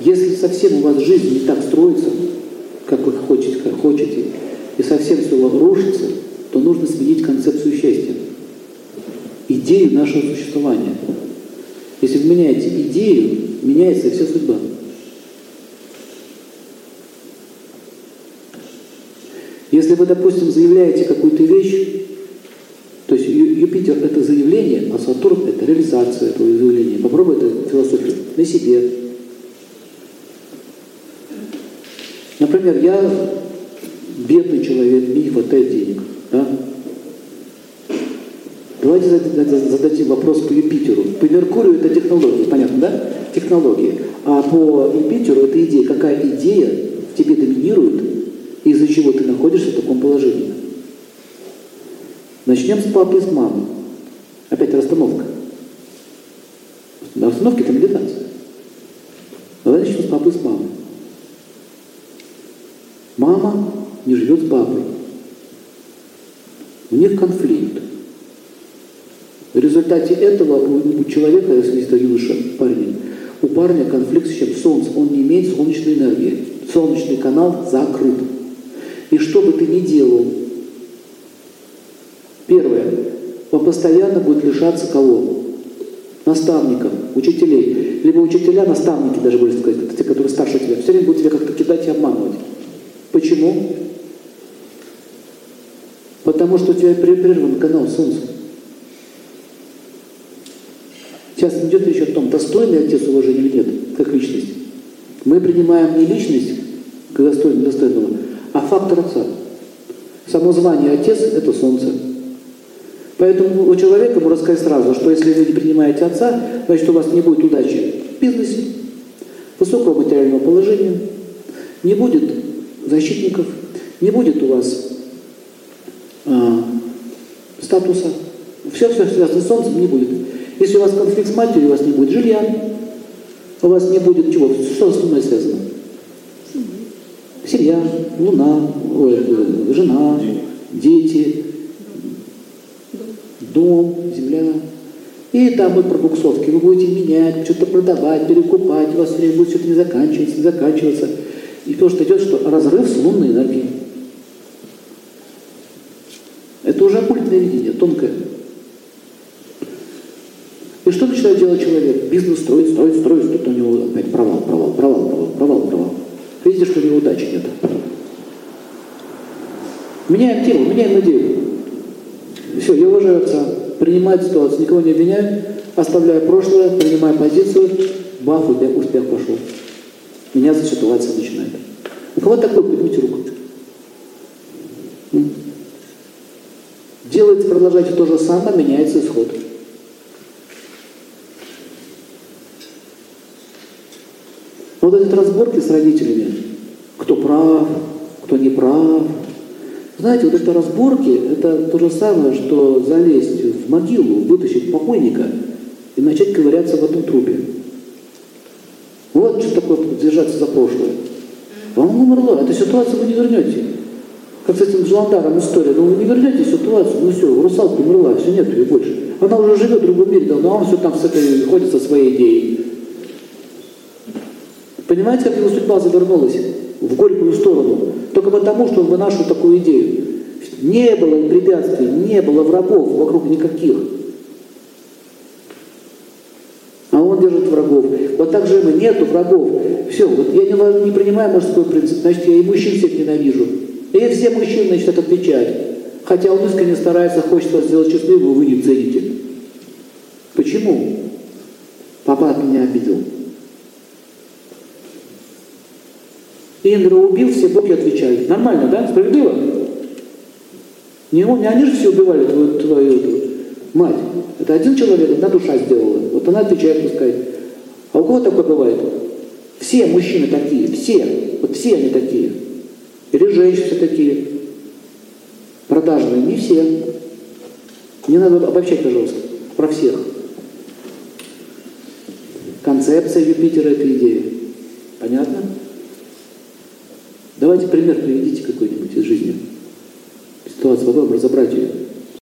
Если совсем у вас жизнь не так строится, как вы хотите, как хотите, и совсем все рушится, то нужно сменить концепцию счастья, идею нашего существования. Если вы меняете идею, меняется вся судьба. Если вы, допустим, заявляете какую-то вещь, то есть Юпитер – это заявление, а Сатурн – это реализация этого заявления. Попробуй эту философию на себе. Например, я бедный человек, не хватает денег. Да? Давайте зададим вопрос по Юпитеру. По Меркурию это технологии, понятно, да? Технологии. А по Юпитеру это идея. Какая идея в тебе доминирует, из-за чего ты находишься в таком положении? Начнем с папы и с мамы. Опять расстановка. На расстановке это медитация. Давай начнем с папы и с мамы. Мама не живет с папой. У них конфликт. В результате этого у, человека, если это юноша, парень, у парня конфликт с чем? Солнце. Он не имеет солнечной энергии. Солнечный канал закрыт. И что бы ты ни делал, первое, он постоянно будет лишаться кого? Наставников, учителей. Либо учителя, наставники даже, более сказать, те, которые старше тебя, все время будут тебя как-то кидать и обманывать. Почему? Потому что у тебя прерван канал Солнца. Сейчас идет речь о том, достойный отец уважения или нет, как личность. Мы принимаем не личность, как достойного, достойного а фактор отца. Само звание отец – это солнце. Поэтому у человека можно сказать сразу, что если вы не принимаете отца, значит у вас не будет удачи в бизнесе, высокого материального положения, не будет защитников, не будет у вас а, статуса. Все, все связано с солнцем не будет. Если у вас конфликт с матерью, у вас не будет жилья, у вас не будет чего? Что мной связано? Семья, луна, ой, э, жена, дети, дом, земля. И там будут пробуксовки. Вы будете менять, что-то продавать, перекупать, у вас время будет что-то не заканчиваться, не заканчиваться. И то, что идет, что разрыв с лунной энергией. Это уже оккультное видение, тонкое. И что начинает делать человек? Бизнес строит, строит, строит, тут у него опять провал, провал, провал, провал, провал, провал. Видите, что у него удачи нет. Меняем тему, меняем идею. Все, я уважаю отца, принимаю ситуацию, никого не обвиняю, оставляю прошлое, принимаю позицию, баф, успех пошел. Меня ситуация начинает. У кого такой, поднимите руку. Делайте, продолжайте то же самое, меняется исход. Вот эти разборки с родителями, кто прав, кто не прав. Знаете, вот эти разборки, это то же самое, что залезть в могилу, вытащить покойника и начать ковыряться в этом трубе. Вот что такое держаться за прошлое. Вам умерло, эту ситуацию вы не вернете. Как с этим Джаландаром история, ну вы не вернете ситуацию, ну все, русалка умерла, все, нет ее больше. Она уже живет в другом мире, но он все там с этой, ходит со своей идеей. Понимаете, как его судьба завернулась в горькую сторону? Только потому, что он вынашивал такую идею. Не было препятствий, не было врагов вокруг никаких. А он держит врагов. Вот так же мы, нету врагов. Все, вот я не, не принимаю мужской принцип, значит, я и мужчин всех ненавижу. И все мужчины начинают отвечать. Хотя он искренне старается, хочет вас сделать счастливым, вы не цените. Почему? Папа от меня обидел. Индра убил, все боги отвечают. Нормально, да? Справедливо? Не, не они же все убивали твою, твою эту, мать. Это один человек, одна душа сделала. Вот она отвечает, пускай. А у кого такое бывает? Все мужчины такие, все. Вот все они такие. Или женщины такие. Продажные, не все. Не надо обобщать, пожалуйста, про всех. Концепция Юпитера – это идея. Понятно? Давайте пример приведите какой-нибудь из жизни. Ситуацию, попробуем разобрать ее.